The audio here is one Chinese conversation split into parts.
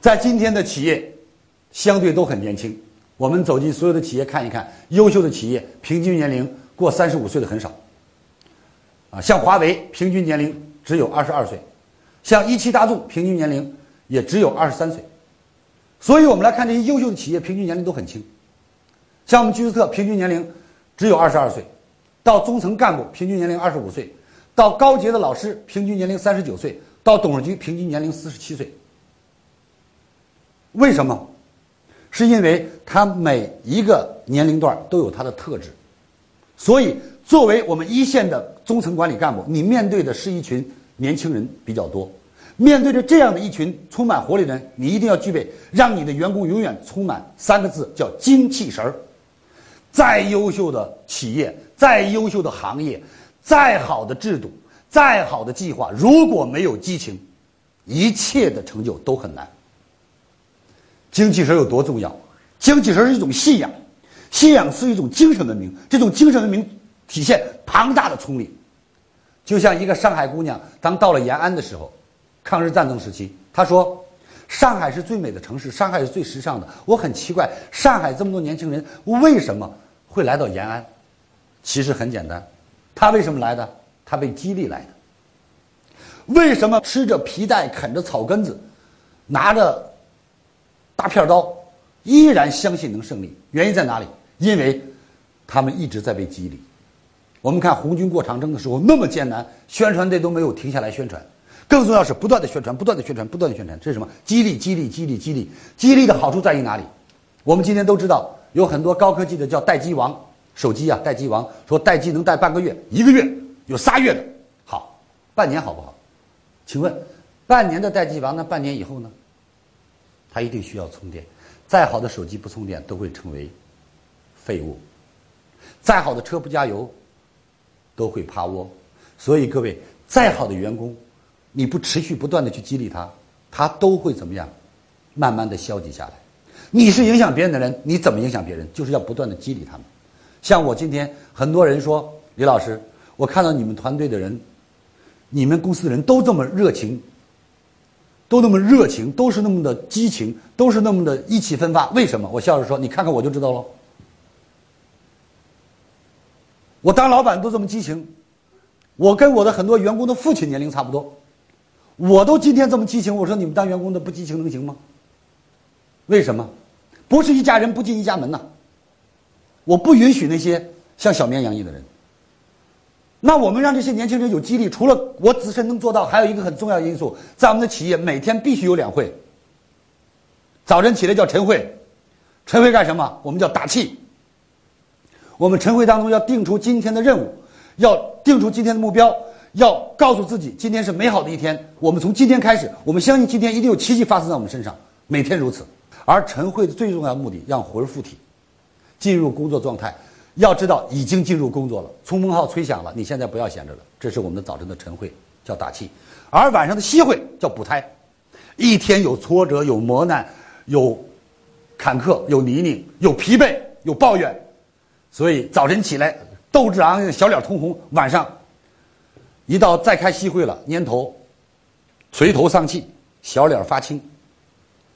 在今天的企业，相对都很年轻。我们走进所有的企业看一看，优秀的企业平均年龄过三十五岁的很少。啊，像华为平均年龄只有二十二岁，像一汽大众平均年龄也只有二十三岁。所以我们来看这些优秀的企业，平均年龄都很轻。像我们居斯特平均年龄只有二十二岁，到中层干部平均年龄二十五岁，到高级的老师平均年龄三十九岁，到董事局平均年龄四十七岁。为什么？是因为他每一个年龄段都有他的特质，所以作为我们一线的中层管理干部，你面对的是一群年轻人比较多。面对着这样的一群充满活力的人，你一定要具备让你的员工永远充满三个字，叫精气神儿。再优秀的企业，再优秀的行业，再好的制度，再好的计划，如果没有激情，一切的成就都很难。精气神有多重要？精气神是一种信仰，信仰是一种精神文明。这种精神文明体现庞大的冲力，就像一个上海姑娘，当到了延安的时候，抗日战争时期，她说：“上海是最美的城市，上海是最时尚的。我很奇怪，上海这么多年轻人为什么会来到延安？其实很简单，他为什么来的？他被激励来的。为什么吃着皮带，啃着草根子，拿着？”大片刀，依然相信能胜利。原因在哪里？因为，他们一直在被激励。我们看红军过长征的时候那么艰难，宣传队都没有停下来宣传。更重要是不断的宣传，不断的宣传，不断的宣传。这是什么？激励，激励，激励，激励。激励的好处在于哪里？我们今天都知道，有很多高科技的叫待机王手机啊，待机王说待机能待半个月、一个月，有仨月的。好，半年好不好？请问，半年的待机王，那半年以后呢？它一定需要充电，再好的手机不充电都会成为废物，再好的车不加油都会趴窝。所以各位，再好的员工，你不持续不断的去激励他，他都会怎么样？慢慢的消极下来。你是影响别人的人，你怎么影响别人？就是要不断的激励他们。像我今天很多人说，李老师，我看到你们团队的人，你们公司的人都这么热情。都那么热情，都是那么的激情，都是那么的意气风发。为什么？我笑着说：“你看看我就知道了。我当老板都这么激情，我跟我的很多员工的父亲年龄差不多，我都今天这么激情。我说你们当员工的不激情能行吗？为什么？不是一家人不进一家门呐。我不允许那些像小绵羊一样的人。”那我们让这些年轻人有激励，除了我自身能做到，还有一个很重要因素，在我们的企业每天必须有两会。早晨起来叫晨会，晨会干什么？我们叫打气。我们晨会当中要定出今天的任务，要定出今天的目标，要告诉自己今天是美好的一天。我们从今天开始，我们相信今天一定有奇迹发生在我们身上，每天如此。而晨会的最重要目的，让魂附体，进入工作状态。要知道，已经进入工作了，冲锋号吹响了，你现在不要闲着了。这是我们的早晨的晨会，叫打气；而晚上的夕会叫补胎。一天有挫折，有磨难，有坎坷，有泥泞，有疲惫，有抱怨，所以早晨起来斗志昂扬，小脸通红；晚上一到再开夕会了，蔫头、垂头丧气，小脸发青，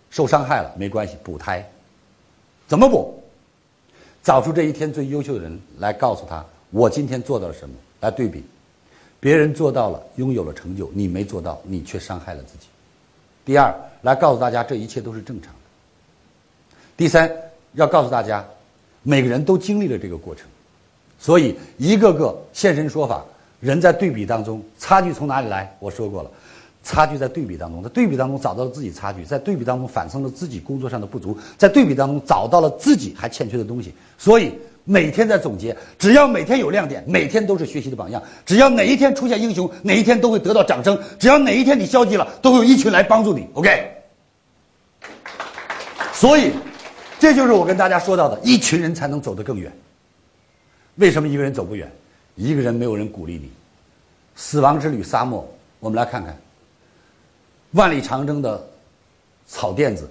受伤害了没关系，补胎，怎么补？找出这一天最优秀的人来告诉他，我今天做到了什么？来对比，别人做到了，拥有了成就，你没做到，你却伤害了自己。第二，来告诉大家这一切都是正常的。第三，要告诉大家，每个人都经历了这个过程，所以一个个现身说法，人在对比当中，差距从哪里来？我说过了。差距在对比当中，在对比当中找到了自己差距，在对比当中反映了自己工作上的不足，在对比当中找到了自己还欠缺的东西。所以每天在总结，只要每天有亮点，每天都是学习的榜样。只要哪一天出现英雄，哪一天都会得到掌声。只要哪一天你消极了，都会有一群来帮助你。OK。所以，这就是我跟大家说到的，一群人才能走得更远。为什么一个人走不远？一个人没有人鼓励你。死亡之旅沙漠，我们来看看。万里长征的草甸子、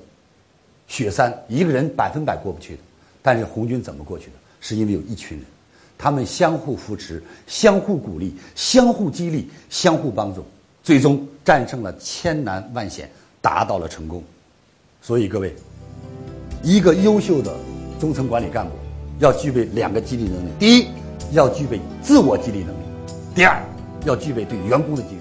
雪山，一个人百分百过不去的。但是红军怎么过去的？是因为有一群人，他们相互扶持、相互鼓励、相互激励、相互帮助，最终战胜了千难万险，达到了成功。所以各位，一个优秀的中层管理干部要具备两个激励能力：第一，要具备自我激励能力；第二，要具备对员工的激励